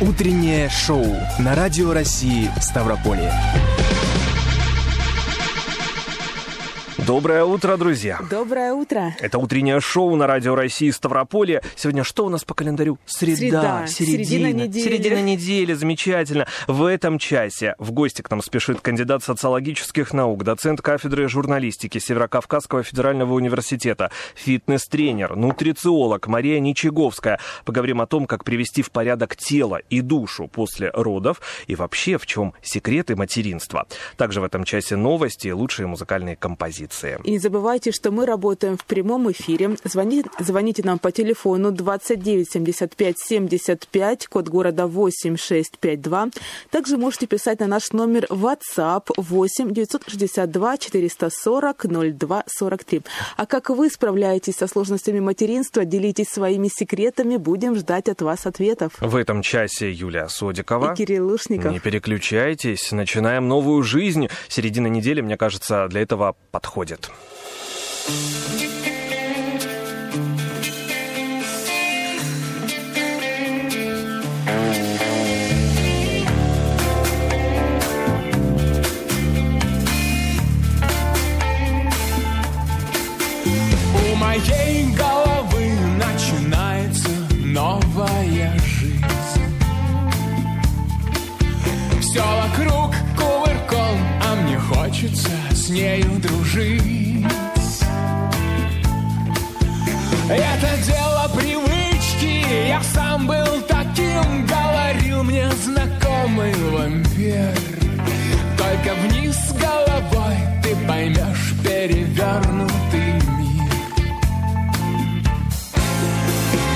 Утреннее шоу на Радио России Ставрополье. Доброе утро, друзья. Доброе утро. Это утреннее шоу на Радио России Ставрополье. Сегодня что у нас по календарю? Среда, Среда, середина, середина недели. Середина недели, замечательно. В этом часе в гости к нам спешит кандидат социологических наук, доцент кафедры журналистики Северокавказского федерального университета, фитнес-тренер, нутрициолог Мария Ничеговская. Поговорим о том, как привести в порядок тело и душу после родов и вообще в чем секреты материнства. Также в этом часе новости и лучшие музыкальные композиции. И не забывайте, что мы работаем в прямом эфире. Звоните, звоните нам по телефону 29 75 75, код города 8652. Также можете писать на наш номер WhatsApp 8 962 440 02 43. А как вы справляетесь со сложностями материнства, делитесь своими секретами, будем ждать от вас ответов. В этом часе Юлия Содикова. И Кирилл Лушников. Не переключайтесь, начинаем новую жизнь. Середина недели, мне кажется, для этого подходит. У моей головы начинается новая жизнь. Все вокруг кувырком, а мне хочется с нею дружить. Это дело привычки, я сам был таким, говорил мне знакомый вампир. Только вниз головой ты поймешь перевернутый мир.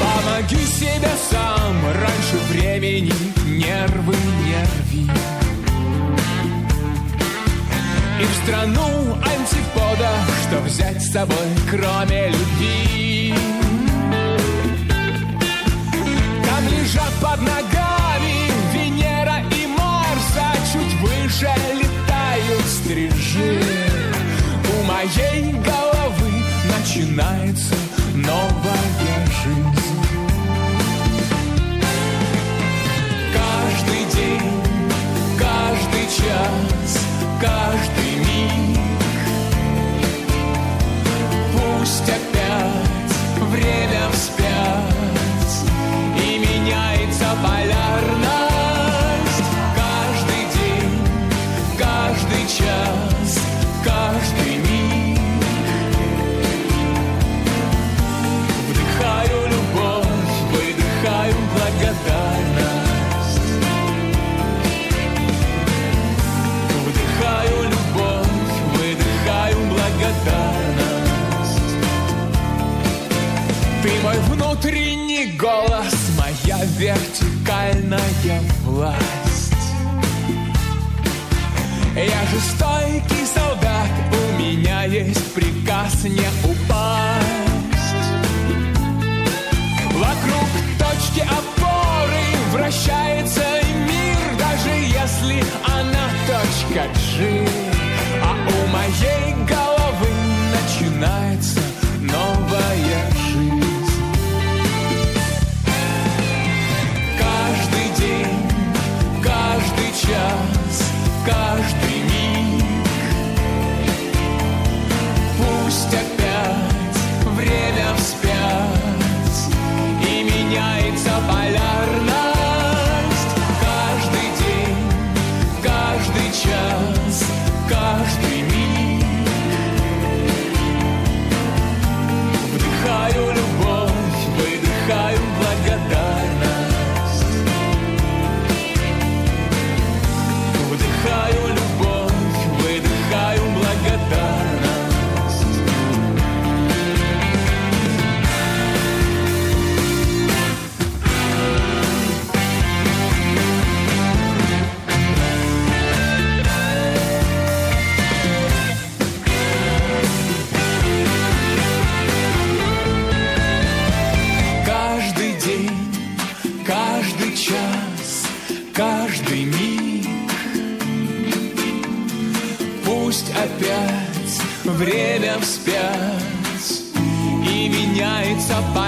Помоги себе сам, раньше времени нервы нерви. И в страну антиподов, что взять с собой, кроме любви? Там лежат под ногами Венера и Марс, а чуть выше летают стрижи. У моей головы начинается новая жизнь. Каждый день, каждый час, каждый Пусть опять время голос, моя вертикальная власть Я же стойкий солдат, у меня есть приказ не упасть Вокруг точки опоры вращается мир, даже если она точка G. А у моей головы начинается вспять И меняется полярность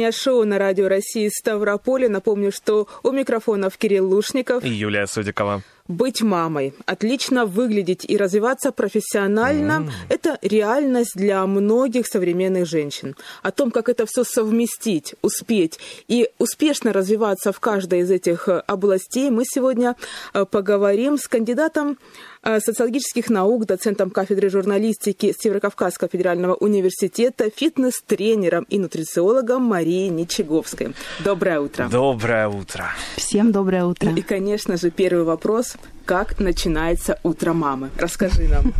Утреннее шоу на Радио России Ставрополе. Напомню, что у микрофонов Кирилл Лушников и Юлия Судикова. Быть мамой, отлично выглядеть и развиваться профессионально mm. – это реальность для многих современных женщин. О том, как это все совместить, успеть и успешно развиваться в каждой из этих э, областей, мы сегодня э, поговорим с кандидатом Э, социологических наук, доцентом кафедры журналистики Северокавказского федерального университета, фитнес-тренером и нутрициологом Марией Ничеговской. Доброе утро. Доброе утро. Всем доброе утро. И, конечно же, первый вопрос. Как начинается утро мамы? Расскажи нам.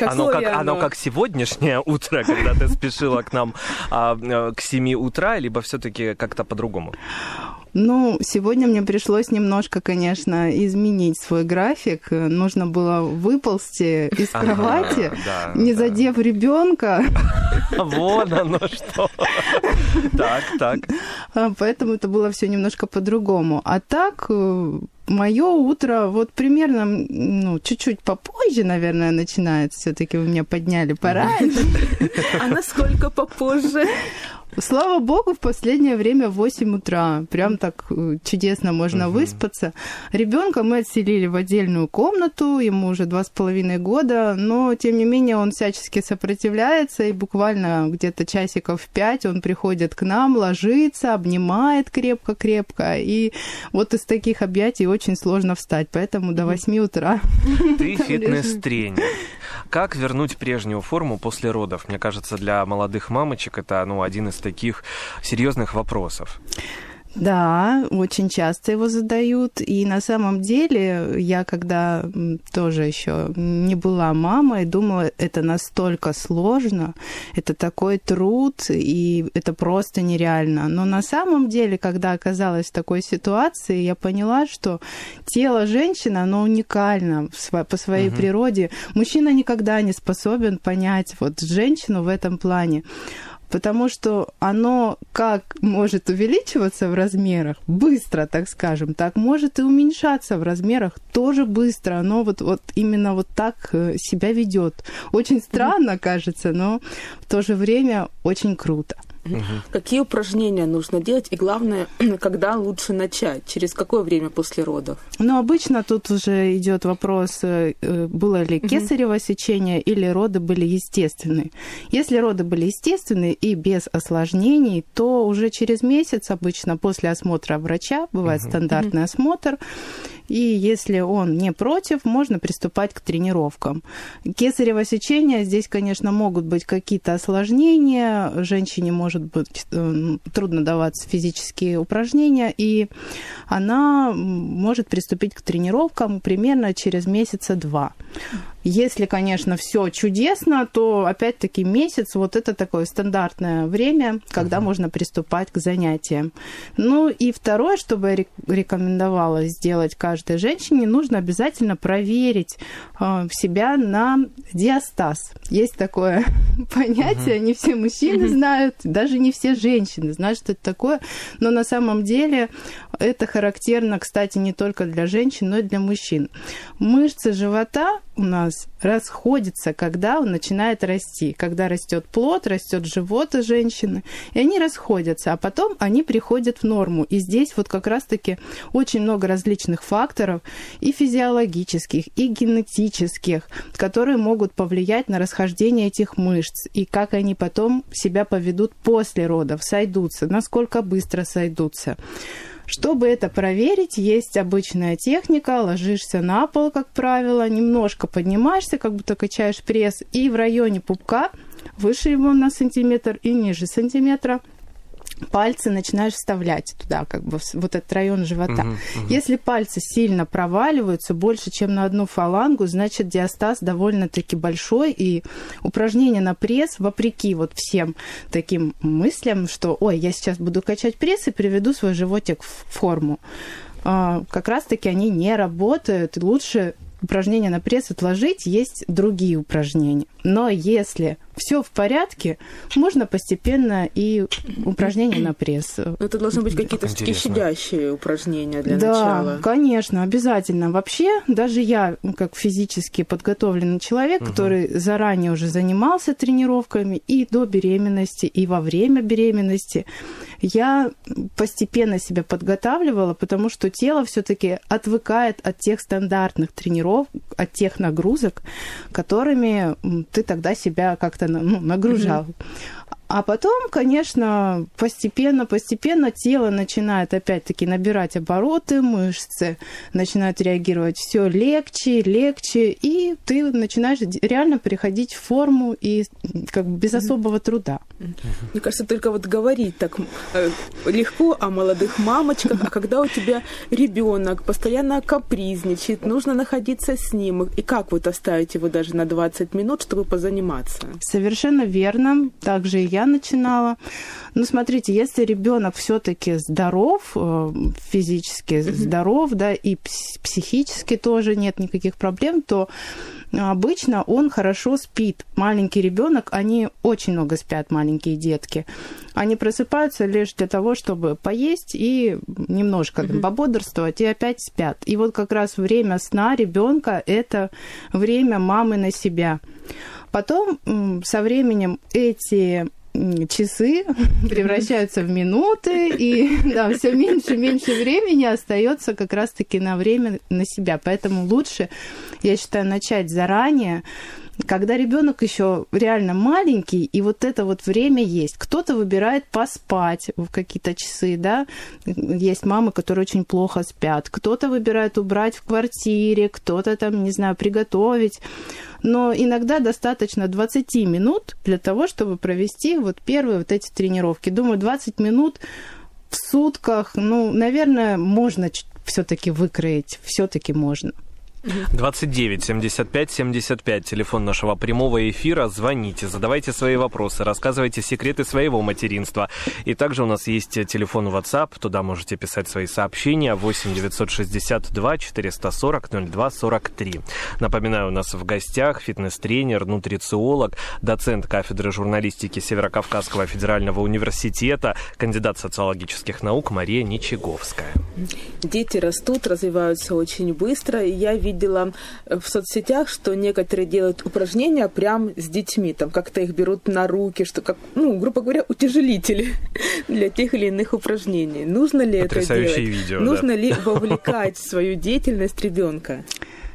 Оно как, оно как сегодняшнее утро, когда ты спешила к нам а, э, к 7 утра, либо все-таки как-то по-другому? Ну, сегодня мне пришлось немножко, конечно, изменить свой график. Нужно было выползти из кровати, ага, да, не да. задев ребенка. Вон оно что. Так, так. А, поэтому это было все немножко по-другому. А так э, мое утро вот примерно, ну, чуть-чуть попозже, наверное, начинается. Все-таки вы меня подняли пораньше. А насколько попозже? Слава богу, в последнее время в 8 утра. Прям так э, чудесно можно угу. выспаться. Ребенка мы отселили в отдельную комнату, ему уже два с половиной года, но тем не менее он всячески сопротивляется, и буквально где-то часиков в пять он приходит к нам, ложится, обнимает крепко-крепко, и вот из таких объятий очень сложно встать, поэтому до 8 утра. Ты фитнес-тренер. Как вернуть прежнюю форму после родов? Мне кажется, для молодых мамочек это ну, один из таких серьезных вопросов. Да, очень часто его задают. И на самом деле я, когда тоже еще не была мамой, думала, это настолько сложно, это такой труд, и это просто нереально. Но на самом деле, когда оказалась в такой ситуации, я поняла, что тело женщины, оно уникально по своей угу. природе. Мужчина никогда не способен понять вот женщину в этом плане потому что оно как может увеличиваться в размерах быстро, так скажем, так может и уменьшаться в размерах тоже быстро. Оно вот, вот именно вот так э, себя ведет. Очень странно кажется, но в то же время очень круто. Угу. Какие упражнения нужно делать и главное, когда лучше начать? Через какое время после родов? Ну, обычно тут уже идет вопрос, э, было ли кесарево сечение или роды были естественные. Если роды были естественные и без осложнений, то уже через месяц обычно после осмотра врача, бывает угу. стандартный угу. осмотр, и если он не против, можно приступать к тренировкам. Кесарево сечение, здесь, конечно, могут быть какие-то осложнения, женщине может быть э, трудно даваться физические упражнения, и она может приступить к тренировкам примерно через месяца два. Если, конечно, все чудесно, то опять-таки месяц вот это такое стандартное время, когда uh-huh. можно приступать к занятиям. Ну и второе, что бы я рекомендовала сделать каждой женщине, нужно обязательно проверить э, себя на диастаз. Есть такое понятие, uh-huh. не все мужчины uh-huh. знают, даже не все женщины знают, что это такое, но на самом деле это характерно, кстати, не только для женщин, но и для мужчин. Мышцы живота у нас расходится, когда он начинает расти. Когда растет плод, растет живот у женщины, и они расходятся, а потом они приходят в норму. И здесь вот как раз-таки очень много различных факторов, и физиологических, и генетических, которые могут повлиять на расхождение этих мышц, и как они потом себя поведут после родов, сойдутся, насколько быстро сойдутся. Чтобы это проверить, есть обычная техника. Ложишься на пол, как правило, немножко поднимаешься, как будто качаешь пресс, и в районе пупка, выше его на сантиметр и ниже сантиметра, пальцы начинаешь вставлять туда, как бы вот этот район живота. Uh-huh, uh-huh. Если пальцы сильно проваливаются больше, чем на одну фалангу, значит диастаз довольно-таки большой, и упражнение на пресс, вопреки вот всем таким мыслям, что, ой, я сейчас буду качать пресс и приведу свой животик в форму, а, как раз-таки они не работают. Лучше упражнения на пресс отложить, есть другие упражнения. Но если все в порядке, можно постепенно и упражнения на пресс. Но это должны быть какие-то все-таки щадящие упражнения для да, начала. Да, конечно, обязательно. Вообще, даже я, как физически подготовленный человек, угу. который заранее уже занимался тренировками и до беременности, и во время беременности, я постепенно себя подготавливала, потому что тело все-таки отвыкает от тех стандартных тренировок, от тех нагрузок, которыми ты тогда себя как-то ну, нагружал. Mm-hmm. А потом, конечно, постепенно, постепенно тело начинает опять-таки набирать обороты, мышцы начинают реагировать все легче, легче, и ты начинаешь реально приходить в форму и как бы без особого труда. Мне кажется, только вот говорить так э, легко о молодых мамочках, а когда у тебя ребенок постоянно капризничает, нужно находиться с ним, и как вот оставить его даже на 20 минут, чтобы позаниматься? Совершенно верно. Также и я начинала. Ну, смотрите, если ребенок все-таки здоров, э, физически здоров, да, и психически тоже нет никаких проблем, то обычно он хорошо спит. Маленький ребенок, они очень много спят, маленькие детки. Они просыпаются лишь для того, чтобы поесть и немножко mm-hmm. пободрствовать, и опять спят. И вот как раз время сна ребенка это время мамы на себя. Потом со временем эти часы превращаются в минуты, и да, все меньше и меньше времени остается как раз-таки на время на себя. Поэтому лучше, я считаю, начать заранее, когда ребенок еще реально маленький, и вот это вот время есть. Кто-то выбирает поспать в какие-то часы, да, есть мамы, которые очень плохо спят, кто-то выбирает убрать в квартире, кто-то там, не знаю, приготовить. Но иногда достаточно 20 минут для того, чтобы провести вот первые вот эти тренировки. Думаю, 20 минут в сутках, ну, наверное, можно все-таки выкроить, все-таки можно. 29 75 75, телефон нашего прямого эфира. Звоните, задавайте свои вопросы, рассказывайте секреты своего материнства. И также у нас есть телефон WhatsApp, туда можете писать свои сообщения 8 962 440 02 43. Напоминаю, у нас в гостях фитнес-тренер, нутрициолог, доцент кафедры журналистики Северокавказского федерального университета, кандидат социологических наук Мария Ничеговская. Дети растут, развиваются очень быстро. Я вижу видела в соцсетях, что некоторые делают упражнения прям с детьми, там как-то их берут на руки, что как, ну, грубо говоря, утяжелители для тех или иных упражнений. Нужно ли это делать? Видео, Нужно да. ли вовлекать в свою деятельность ребенка?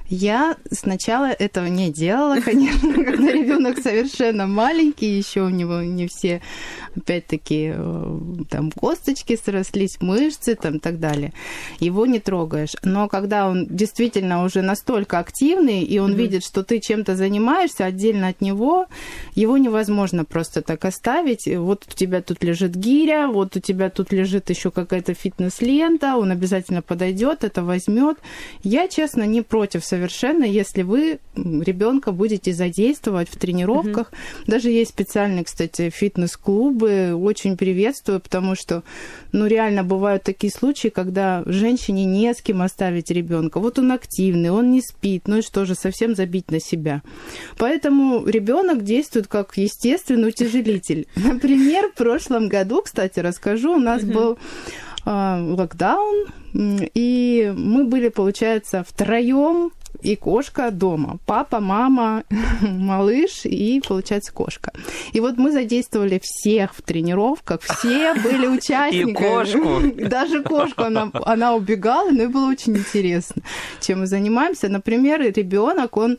Я сначала этого не делала, конечно, когда ребенок совершенно маленький, еще у него не все, опять-таки, э, там косточки срослись, мышцы, там так далее. Его не трогаешь. Но когда он действительно уже настолько активный, и он mm-hmm. видит, что ты чем-то занимаешься отдельно от него, его невозможно просто так оставить. Вот у тебя тут лежит гиря, вот у тебя тут лежит еще какая-то фитнес-лента, он обязательно подойдет, это возьмет. Я, честно, не против совершенно, если вы ребенка будете задействовать в тренировках. Mm-hmm. Даже есть специальные, кстати, фитнес-клубы, очень приветствую, потому что, ну, реально бывают такие случаи, когда женщине не с кем оставить ребенка. Вот он активный, он не спит, ну и что же, совсем забить на себя. Поэтому ребенок действует как естественный утяжелитель. Например, в прошлом году, кстати, расскажу, у нас был э, локдаун, и мы были, получается, втроем и кошка дома. Папа, мама, малыш и, получается, кошка. И вот мы задействовали всех в тренировках, все были участниками. И кошку. Даже кошку, она, она убегала, но и было очень интересно, чем мы занимаемся. Например, ребенок, он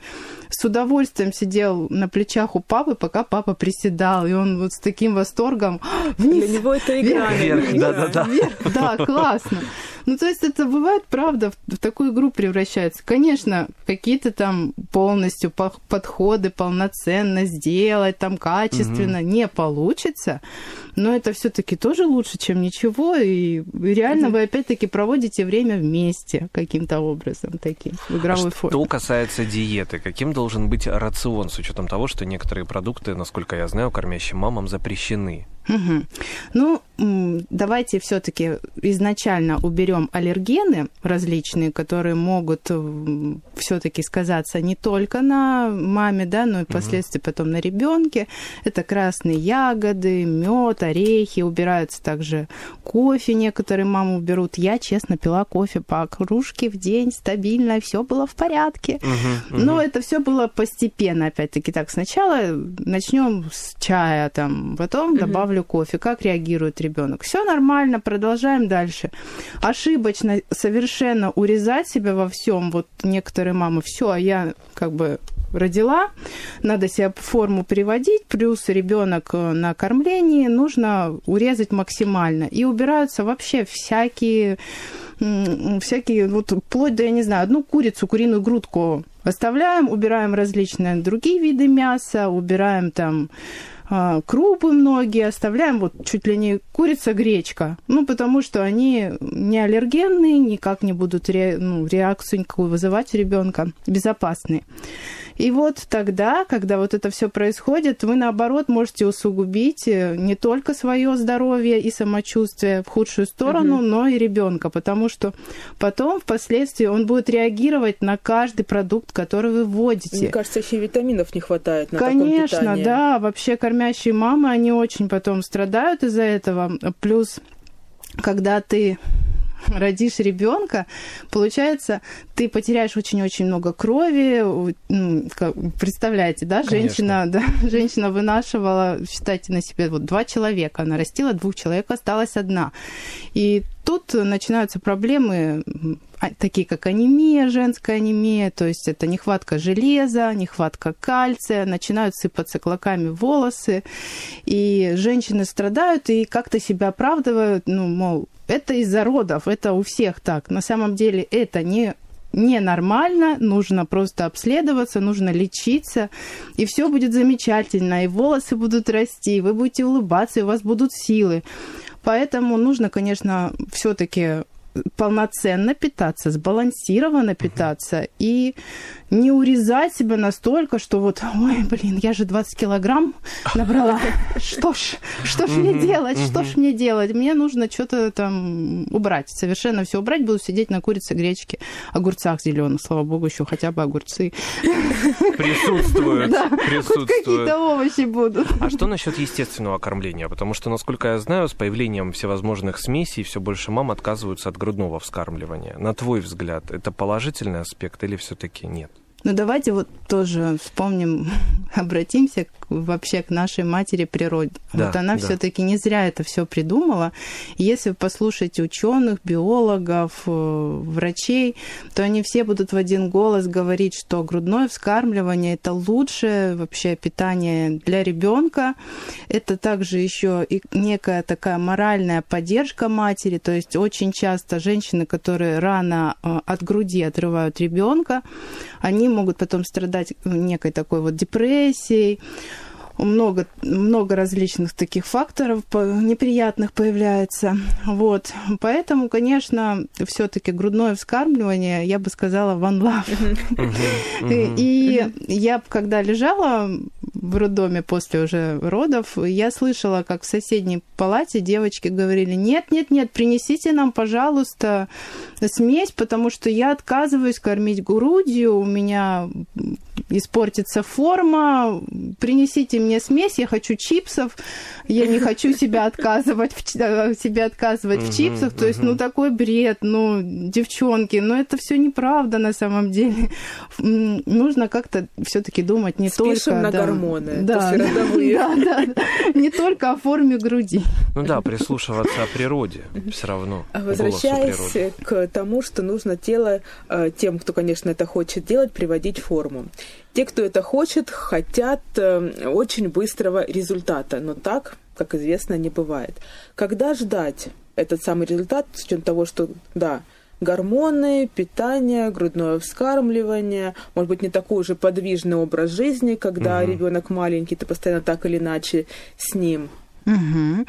с удовольствием сидел на плечах у папы, пока папа приседал, и он вот с таким восторгом вниз. Для него это игра. Вверх, да, да, да. Вверх, да, классно. Ну, то есть это бывает, правда, в, в такую игру превращается. Конечно, какие-то там полностью подходы полноценно сделать, там качественно угу. не получится, но это все таки тоже лучше, чем ничего, и реально вы опять-таки проводите время вместе каким-то образом таким, в игровой а форме. Что касается диеты, каким должен быть рацион с учетом того, что некоторые продукты, насколько я знаю, кормящим мамам запрещены? Угу. Ну, давайте все-таки изначально уберем аллергены различные, которые могут все-таки сказаться не только на маме, да, но и впоследствии угу. потом на ребенке. Это красные ягоды, мед, орехи, убираются также кофе. Некоторые мамы уберут. Я, честно, пила кофе по кружке в день стабильно, все было в порядке. Угу, угу. Но это все было постепенно, опять-таки. Так, сначала начнем с чая, там, потом угу. Добавлю кофе. Как реагирует ребенок. Все нормально, продолжаем дальше. Ошибочно совершенно урезать себя во всем. Вот некоторые мамы, все, а я как бы родила, надо себя форму приводить, плюс ребенок э, на кормлении, нужно урезать максимально. И убираются вообще всякие всякие, вот вплоть до, я не знаю, одну курицу, куриную грудку оставляем, убираем различные другие виды мяса, убираем там а, крупы многие, оставляем вот чуть ли не курица, гречка. Ну, потому что они не аллергенные, никак не будут ре, ну, реакцию никакую вызывать у ребенка, безопасные. И вот тогда, когда вот это все происходит, вы наоборот можете усугубить э, не только свое здоровье и самочувствие в худшую сторону, угу. но и ребенка, потому что потом впоследствии он будет реагировать на каждый продукт, который вы вводите. Мне кажется, еще витаминов не хватает на Конечно, да, вообще кормящие мамы, они очень потом страдают из-за этого. Плюс когда ты родишь ребенка, получается, ты потеряешь очень-очень много крови. Ну, представляете, да, женщина, да, женщина вынашивала, считайте на себе, вот два человека, она растила двух человек, осталась одна. И тут начинаются проблемы а, такие как анемия, женская анемия, то есть это нехватка железа, нехватка кальция, начинают сыпаться клоками волосы, и женщины страдают и как-то себя оправдывают, ну, мол, это из-за родов, это у всех так. На самом деле это не ненормально, нужно просто обследоваться, нужно лечиться, и все будет замечательно, и волосы будут расти, и вы будете улыбаться, и у вас будут силы. Поэтому нужно, конечно, все-таки полноценно питаться, сбалансированно питаться uh-huh. и не урезать себя настолько, что вот, ой, блин, я же 20 килограмм набрала. Что ж, что ж мне делать, что ж мне делать? Мне нужно что-то там убрать, совершенно все убрать, буду сидеть на курице, гречке, огурцах зеленых, слава богу, еще хотя бы огурцы. Присутствуют. Да, присутствуют. какие-то овощи будут. А что насчет естественного кормления? Потому что, насколько я знаю, с появлением всевозможных смесей все больше мам отказываются от грудного вскармливания. На твой взгляд, это положительный аспект или все-таки нет? Ну давайте вот тоже вспомним, обратимся вообще к нашей матери природе. Да, вот она да. все-таки не зря это все придумала. Если послушать ученых, биологов, э, врачей, то они все будут в один голос говорить, что грудное вскармливание это лучшее вообще питание для ребенка. Это также еще и некая такая моральная поддержка матери. То есть очень часто женщины, которые рано э, от груди отрывают ребенка, они могут потом страдать некой такой вот депрессией, много, много различных таких факторов неприятных появляется. Вот. Поэтому, конечно, все-таки грудное вскармливание, я бы сказала, one love. И я, когда лежала в роддоме после уже родов, я слышала, как в соседней палате девочки говорили, нет, нет, нет, принесите нам, пожалуйста, смесь, потому что я отказываюсь кормить грудью, у меня испортится форма, принесите мне смесь, я хочу чипсов, я не хочу себя отказывать в, э, себе отказывать в чипсах, то есть, ну, такой бред, ну, девчонки, но это все неправда на самом деле. Нужно как-то все-таки думать не Спишем только... на да, гормоны, да, да, да, да, не только о форме груди. Ну да, прислушиваться о природе все равно. А возвращаясь к тому, что нужно тело э, тем, кто, конечно, это хочет делать, приводить в форму. Те, кто это хочет, хотят э, очень быстрого результата, но так, как известно, не бывает. Когда ждать этот самый результат, с учетом того, что, да, гормоны, питание, грудное вскармливание, может быть, не такой уже подвижный образ жизни, когда угу. ребенок маленький, ты постоянно так или иначе с ним. Угу.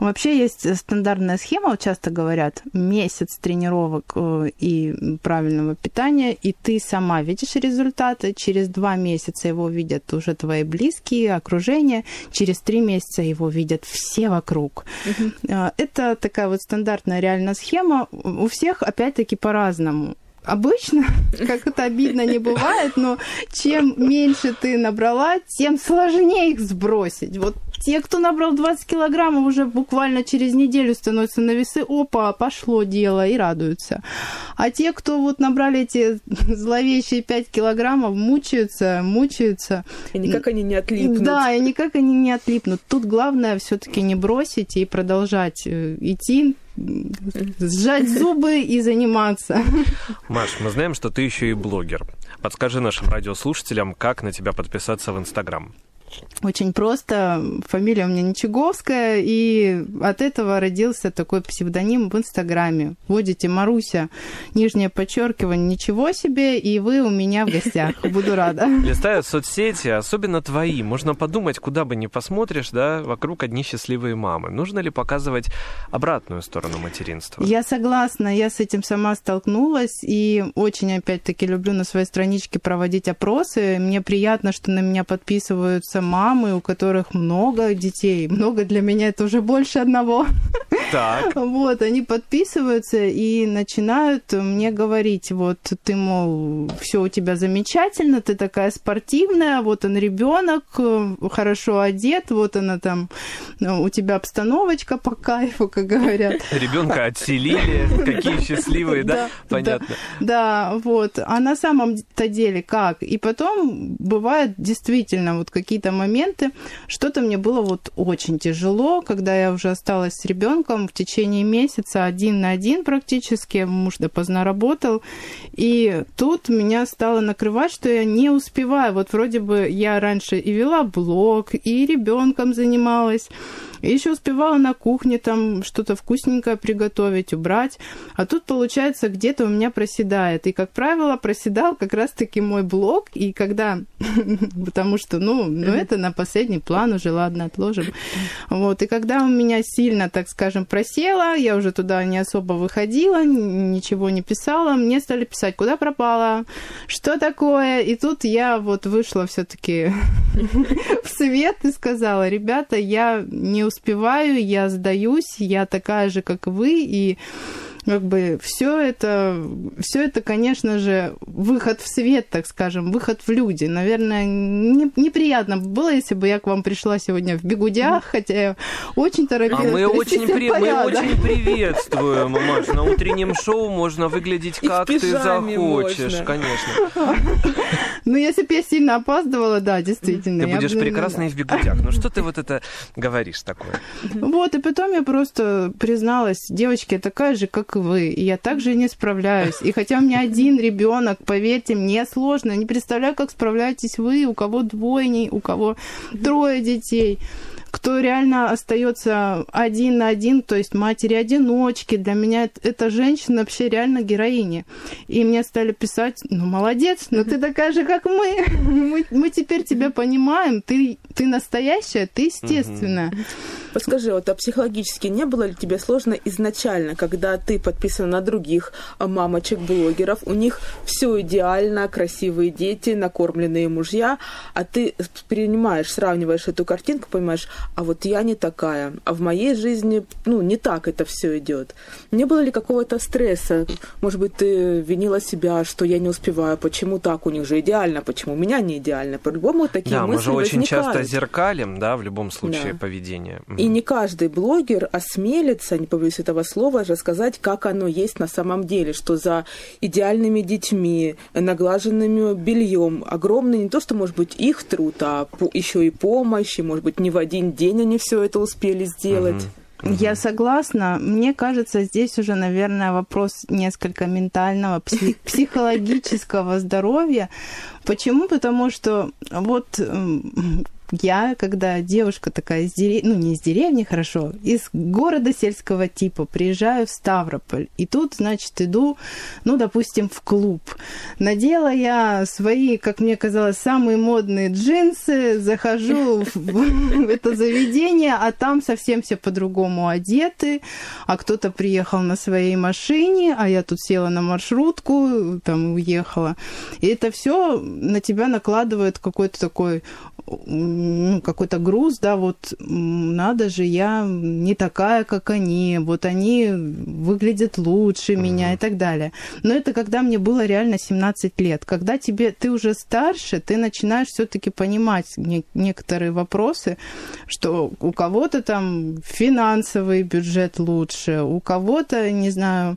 Вообще есть стандартная схема, вот часто говорят, месяц тренировок э, и правильного питания, и ты сама видишь результаты. Через два месяца его видят уже твои близкие, окружение. Через три месяца его видят все вокруг. Угу. Это такая вот стандартная реальная схема. У всех, опять-таки, по-разному обычно, как это обидно не бывает, но чем меньше ты набрала, тем сложнее их сбросить. Вот те, кто набрал 20 килограммов, уже буквально через неделю становятся на весы, опа, пошло дело, и радуются. А те, кто вот набрали эти зловещие 5 килограммов, мучаются, мучаются. И никак они не отлипнут. Да, и никак они не отлипнут. Тут главное все таки не бросить и продолжать э, идти сжать зубы и заниматься. Маш, мы знаем, что ты еще и блогер. Подскажи нашим радиослушателям, как на тебя подписаться в Инстаграм. Очень просто. Фамилия у меня Ничаговская, и от этого родился такой псевдоним в Инстаграме. Вводите Маруся, нижнее подчеркивание, ничего себе, и вы у меня в гостях. Буду рада. Листая соцсети, особенно твои, можно подумать, куда бы ни посмотришь, да, вокруг одни счастливые мамы. Нужно ли показывать обратную сторону материнства? Я согласна, я с этим сама столкнулась, и очень, опять-таки, люблю на своей страничке проводить опросы. Мне приятно, что на меня подписываются мамы, у которых много детей. Много для меня это уже больше одного. Так. Вот, они подписываются и начинают мне говорить, вот ты, мол, все у тебя замечательно, ты такая спортивная, вот он ребенок, хорошо одет, вот она там, у тебя обстановочка по кайфу, как говорят. Ребенка отселили, какие счастливые, да? Понятно. Да, вот. А на самом-то деле как? И потом бывает действительно вот какие-то моменты, что-то мне было вот очень тяжело, когда я уже осталась с ребенком, в течение месяца один на один практически. Муж допоздна работал. И тут меня стало накрывать, что я не успеваю. Вот вроде бы я раньше и вела блог, и ребенком занималась. И еще успевала на кухне там что-то вкусненькое приготовить, убрать. А тут, получается, где-то у меня проседает. И, как правило, проседал как раз-таки мой блог. И когда... Потому что, ну, ну, это на последний план уже, ладно, отложим. Вот. И когда у меня сильно, так скажем, просела, я уже туда не особо выходила, ничего не писала, мне стали писать, куда пропала, что такое. И тут я вот вышла все таки в свет и сказала, ребята, я не успеваю, я сдаюсь, я такая же, как вы, и как бы все это, все это, конечно же, выход в свет, так скажем, выход в люди. Наверное, не, неприятно было, если бы я к вам пришла сегодня в бегудях, хотя я очень торопилась. А мы очень, при, мы очень приветствуем, Маш. На утреннем шоу можно выглядеть как ты захочешь, можно. конечно. Ну, если бы я сильно опаздывала, да, действительно. Ты будешь прекрасной в бегудях. Ну, что ты вот это говоришь такое? Вот, и потом я просто призналась, девочки, я такая же, как и вы, и я также не справляюсь. И хотя у меня один ребенок, поверьте, мне сложно. Не представляю, как справляетесь вы, у кого двойней, у кого трое детей кто реально остается один на один, то есть матери-одиночки. Для меня эта женщина вообще реально героиня. И мне стали писать, ну, молодец, но ты такая же, как мы. Мы, мы теперь тебя понимаем, ты, ты настоящая, ты естественная. Подскажи, вот а психологически не было ли тебе сложно изначально, когда ты подписан на других а, мамочек-блогеров, у них все идеально, красивые дети, накормленные мужья, а ты принимаешь, сравниваешь эту картинку, понимаешь, а вот я не такая, а в моей жизни, ну, не так это все идет. Не было ли какого-то стресса? Может быть, ты винила себя, что я не успеваю, почему так, у них же идеально, почему у меня не идеально? По-любому такие да, мысли мы же очень возникают. часто зеркалим, да, в любом случае, да. поведение. И не каждый блогер осмелится, не побоюсь этого слова, рассказать, как оно есть на самом деле, что за идеальными детьми, наглаженным бельем огромный не то, что может быть их труд, а еще и помощь, и, может быть, не в один день они все это успели сделать. Угу. Я согласна. Мне кажется, здесь уже, наверное, вопрос несколько ментального, психологического здоровья. Почему? Потому что вот я, когда девушка такая из деревни, ну не из деревни, хорошо, из города сельского типа, приезжаю в Ставрополь, и тут, значит, иду, ну, допустим, в клуб. Надела я свои, как мне казалось, самые модные джинсы, захожу в это заведение, а там совсем все по-другому одеты, а кто-то приехал на своей машине, а я тут села на маршрутку, там уехала. И это все на тебя накладывает какой-то такой ну, какой-то груз, да, вот надо же, я не такая, как они, вот они выглядят лучше uh-huh. меня и так далее. Но это когда мне было реально 17 лет. Когда тебе, ты уже старше, ты начинаешь все-таки понимать не, некоторые вопросы, что у кого-то там финансовый бюджет лучше, у кого-то, не знаю,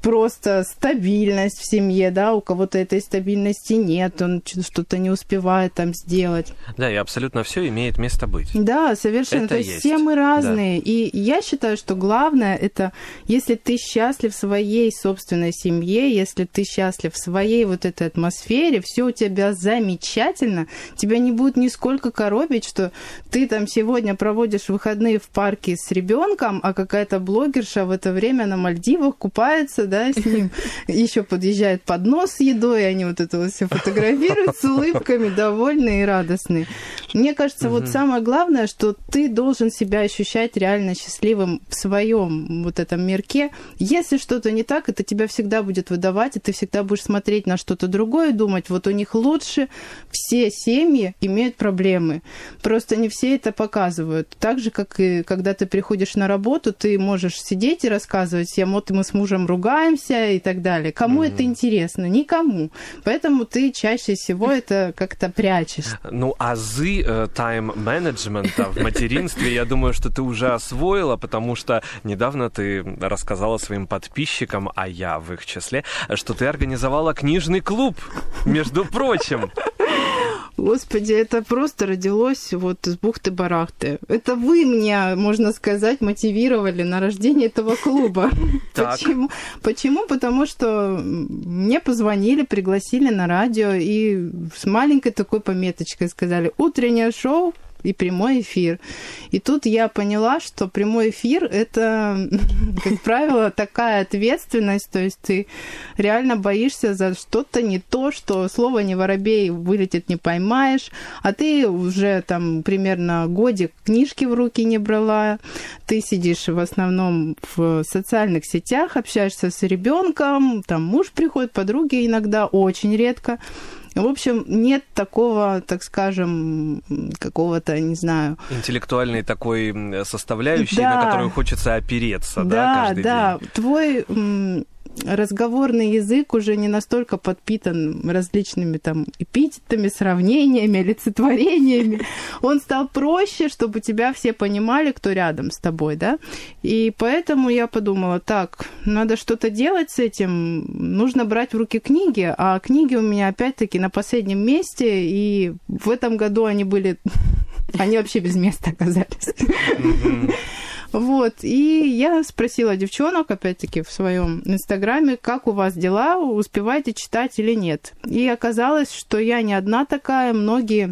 просто стабильность в семье, да, у кого-то этой стабильности нет, он что-то не успевает там сделать. Да, и абсолютно все имеет место быть. Да, совершенно. Это То есть, есть все мы разные. Да. И я считаю, что главное это, если ты счастлив в своей собственной семье, если ты счастлив в своей вот этой атмосфере, все у тебя замечательно, тебя не будет нисколько коробить, что ты там сегодня проводишь выходные в парке с ребенком, а какая-то блогерша в это время на Мальдивах купает общается, да, с ним, еще подъезжает поднос с едой, и они вот это вот все фотографируют с улыбками, довольные и радостные. Мне кажется, вот самое главное, что ты должен себя ощущать реально счастливым в своем вот этом мирке. Если что-то не так, это тебя всегда будет выдавать, и ты всегда будешь смотреть на что-то другое думать, вот у них лучше, все семьи имеют проблемы. Просто не все это показывают. Так же, как и когда ты приходишь на работу, ты можешь сидеть и рассказывать всем, вот мы с мужем ругаемся и так далее. Кому mm-hmm. это интересно? Никому. Поэтому ты чаще всего это как-то прячешь. Ну, азы э, тайм-менеджмента в материнстве, я думаю, что ты уже освоила, потому что недавно ты рассказала своим подписчикам, а я в их числе, что ты организовала книжный клуб, между прочим. Господи, это просто родилось вот из бухты-барахты. Это вы меня, можно сказать, мотивировали на рождение этого клуба. Почему? Почему? Потому что мне позвонили, пригласили на радио и с маленькой такой пометочкой сказали «Утреннее шоу и прямой эфир. И тут я поняла, что прямой эфир — это, как правило, такая ответственность, то есть ты реально боишься за что-то не то, что слово «не воробей» вылетит, не поймаешь, а ты уже там примерно годик книжки в руки не брала, ты сидишь в основном в социальных сетях, общаешься с ребенком, там муж приходит, подруги иногда, очень редко, в общем, нет такого, так скажем, какого-то, не знаю... Интеллектуальной такой составляющей, да. на которую хочется опереться, да, да каждый да. день. Твой разговорный язык уже не настолько подпитан различными там эпитетами, сравнениями, олицетворениями. Он стал проще, чтобы тебя все понимали, кто рядом с тобой, да. И поэтому я подумала, так, надо что-то делать с этим, нужно брать в руки книги, а книги у меня опять-таки на последнем месте, и в этом году они были... Они вообще без места оказались. Вот. И я спросила девчонок, опять-таки, в своем инстаграме, как у вас дела, успеваете читать или нет. И оказалось, что я не одна такая, многие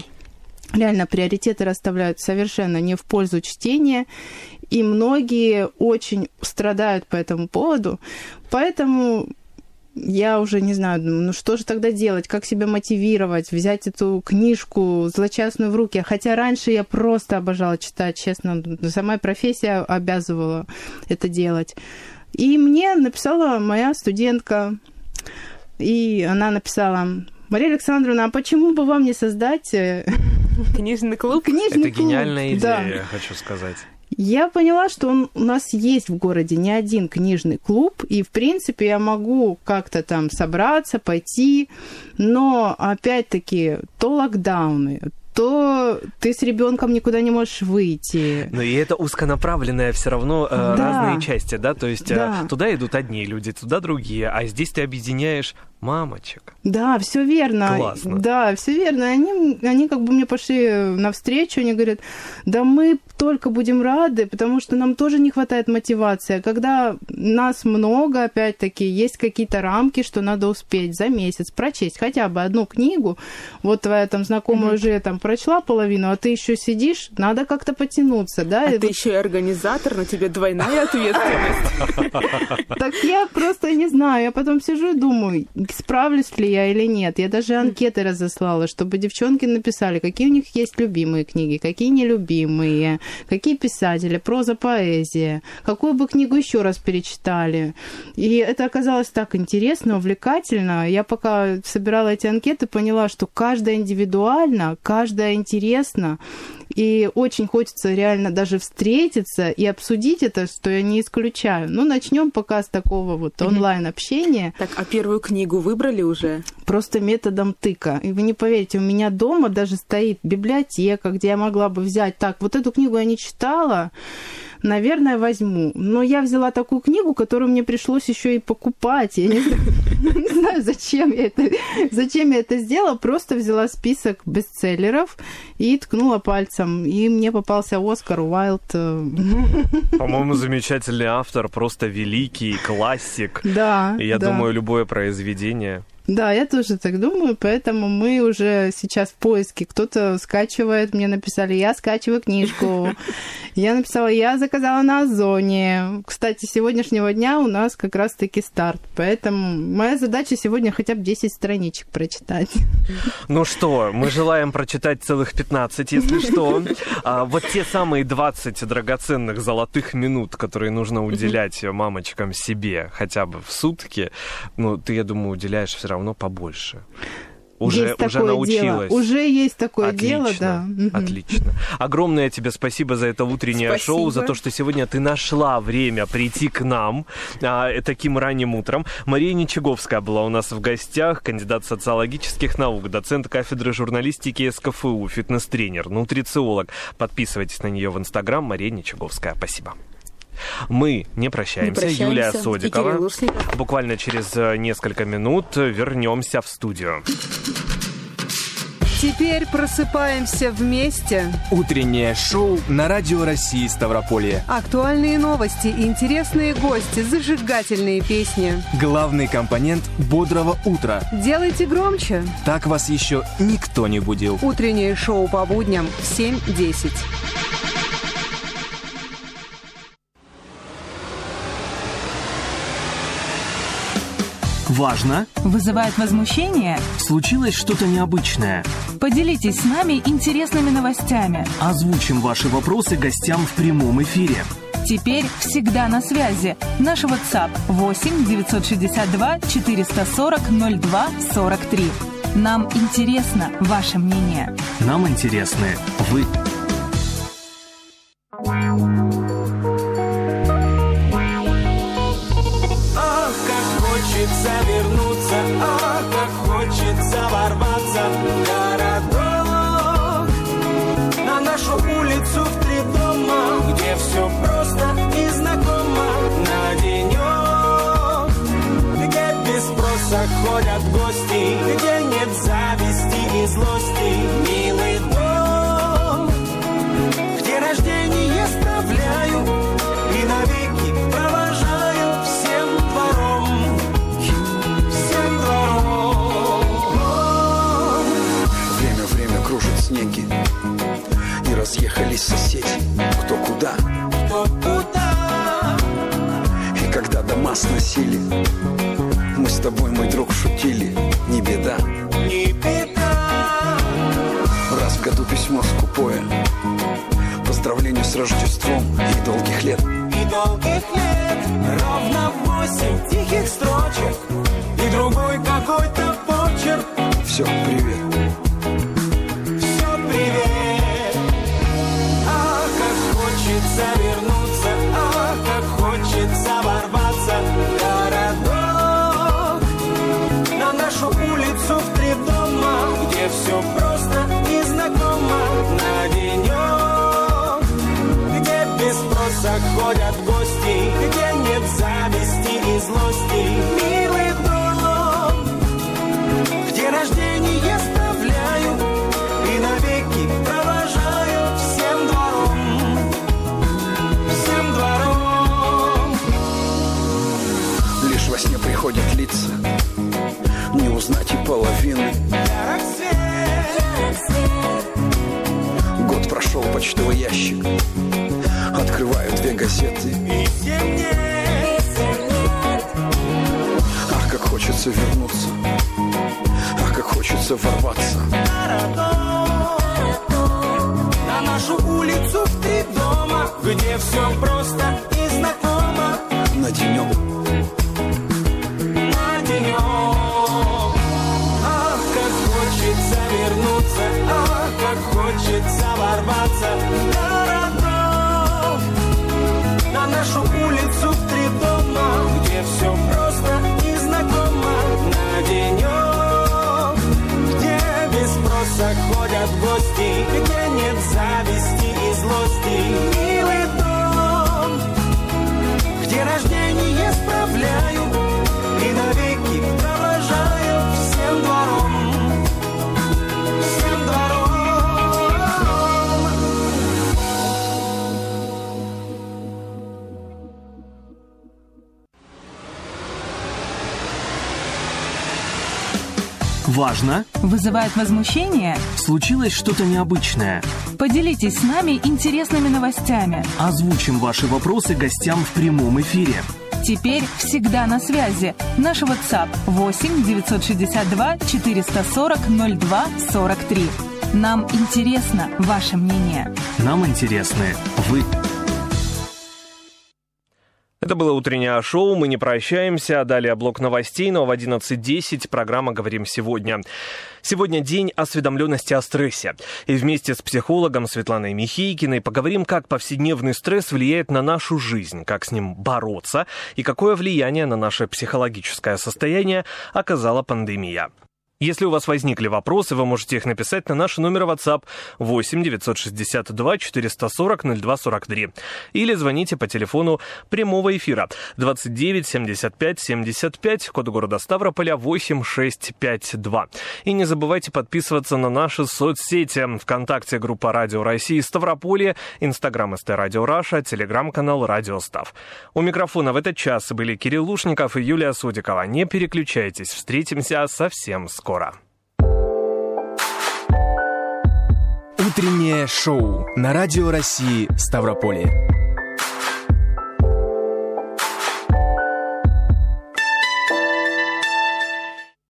реально приоритеты расставляют совершенно не в пользу чтения, и многие очень страдают по этому поводу. Поэтому я уже не знаю, ну что же тогда делать, как себя мотивировать, взять эту книжку злочастную в руки. Хотя раньше я просто обожала читать, честно, сама профессия обязывала это делать. И мне написала моя студентка, и она написала, Мария Александровна, а почему бы вам не создать э, книжный клуб? Книжный Это клуб. гениальная идея, да. я хочу сказать. Я поняла, что он, у нас есть в городе не один книжный клуб, и, в принципе, я могу как-то там собраться, пойти, но, опять-таки, то локдауны, то ты с ребенком никуда не можешь выйти. Ну и это узконаправленное все равно э, да. разные части, да, то есть э, да. э, туда идут одни люди, туда другие, а здесь ты объединяешь мамочек. Да, все верно. Классно. Да, все верно. Они, они как бы мне пошли навстречу, они говорят, да мы только будем рады, потому что нам тоже не хватает мотивации. Когда нас много, опять-таки, есть какие-то рамки, что надо успеть за месяц прочесть хотя бы одну книгу. Вот твоя там знакомая mm-hmm. уже там прочла половину, а ты еще сидишь, надо как-то потянуться, да? А И ты вот- еще и организатор, на тебе двойная ответственность. Так я просто не знаю. Я потом сижу и думаю, справлюсь ли я или нет. Я даже анкеты разослала, чтобы девчонки написали, какие у них есть любимые книги, какие нелюбимые, какие писатели, проза, поэзия, какую бы книгу еще раз перечитали. И это оказалось так интересно, увлекательно. Я пока собирала эти анкеты, поняла, что каждая индивидуально, каждая интересна. И очень хочется реально даже встретиться и обсудить это, что я не исключаю. Ну, начнем пока с такого вот онлайн-общения, Так, а первую книгу выбрали уже? просто методом тыка. И вы не поверите, у меня дома даже стоит библиотека, где я могла бы взять, так, вот эту книгу я не читала, наверное, возьму. Но я взяла такую книгу, которую мне пришлось еще и покупать. Я не знаю, не знаю, зачем я это, зачем я это сделала. Просто взяла список бестселлеров и ткнула пальцем. И мне попался Оскар Уайлд. По-моему, замечательный автор, просто великий, классик. Да. И я да. думаю, любое произведение. Да, я тоже так думаю, поэтому мы уже сейчас в поиске. Кто-то скачивает, мне написали, я скачиваю книжку. Я написала, я заказала на Озоне. Кстати, с сегодняшнего дня у нас как раз-таки старт, поэтому моя задача сегодня хотя бы 10 страничек прочитать. Ну что, мы желаем прочитать целых 15, если что. А, вот те самые 20 драгоценных золотых минут, которые нужно уделять мамочкам себе хотя бы в сутки, ну, ты, я думаю, уделяешь все равно побольше. Уже, есть уже научилась. дело. Уже есть такое Отлично, дело, да. Отлично. Огромное тебе спасибо за это утреннее Спасибо. шоу, за то, что сегодня ты нашла время прийти к нам а, таким ранним утром. Мария Ничаговская была у нас в гостях, кандидат социологических наук, доцент кафедры журналистики СКФУ, фитнес-тренер, нутрициолог. Подписывайтесь на нее в Инстаграм. Мария Ничаговская. Спасибо. Мы не прощаемся. Не прощаемся. Юлия Содикова. Буквально через э, несколько минут вернемся в студию. Теперь просыпаемся вместе. Утреннее шоу на Радио России Ставрополье. Актуальные новости, интересные гости, зажигательные песни. Главный компонент бодрого утра. Делайте громче. Так вас еще никто не будил. Утреннее шоу по будням в 7.10. Важно? Вызывает возмущение? Случилось что-то необычное. Поделитесь с нами интересными новостями. Озвучим ваши вопросы гостям в прямом эфире. Теперь всегда на связи. Наш WhatsApp 8 962 440 02 43. Нам интересно ваше мнение. Нам интересны вы. Злости, милый дом Где рождение справляю и навеки провожаю всем двором, всем двором. Время, время кружит снеги И разъехались соседи Кто куда Кто куда? И когда дома сносили Мы с тобой, мой друг, шутили восемь тихих строчек И другой какой-то почерк. Все, привет. Все привет. А как хочется вернуться А как хочется ворваться в городок На нашу улицу в три дома Где все просто и знакомо На денек Где без спроса ходят свет. Год прошел почтовый ящик Открываю две газеты. Ах, как хочется вернуться Ах, как хочется ворваться На нашу улицу в три дома, где все просто и знакомо. На денек На денек. Хочется Важно? Вызывает возмущение? Случилось что-то необычное? Поделитесь с нами интересными новостями. Озвучим ваши вопросы гостям в прямом эфире. Теперь всегда на связи. Наш WhatsApp 8 962 440 02 43. Нам интересно ваше мнение. Нам интересны вы. Это было утреннее шоу, мы не прощаемся. Далее блок новостей, но в 11.10 программа «Говорим сегодня». Сегодня день осведомленности о стрессе. И вместе с психологом Светланой Михейкиной поговорим, как повседневный стресс влияет на нашу жизнь, как с ним бороться и какое влияние на наше психологическое состояние оказала пандемия. Если у вас возникли вопросы, вы можете их написать на наш номер WhatsApp 8 962 440 02 43 или звоните по телефону прямого эфира 29 75 75, код города Ставрополя 8652. И не забывайте подписываться на наши соцсети ВКонтакте группа Радио России Ставрополье, Инстаграм ST Radio Russia, Телеграм-канал Радио Став. У микрофона в этот час были Кирилл Лушников и Юлия Судикова. Не переключайтесь, встретимся совсем скоро. Утреннее шоу на Радио России Ставрополье.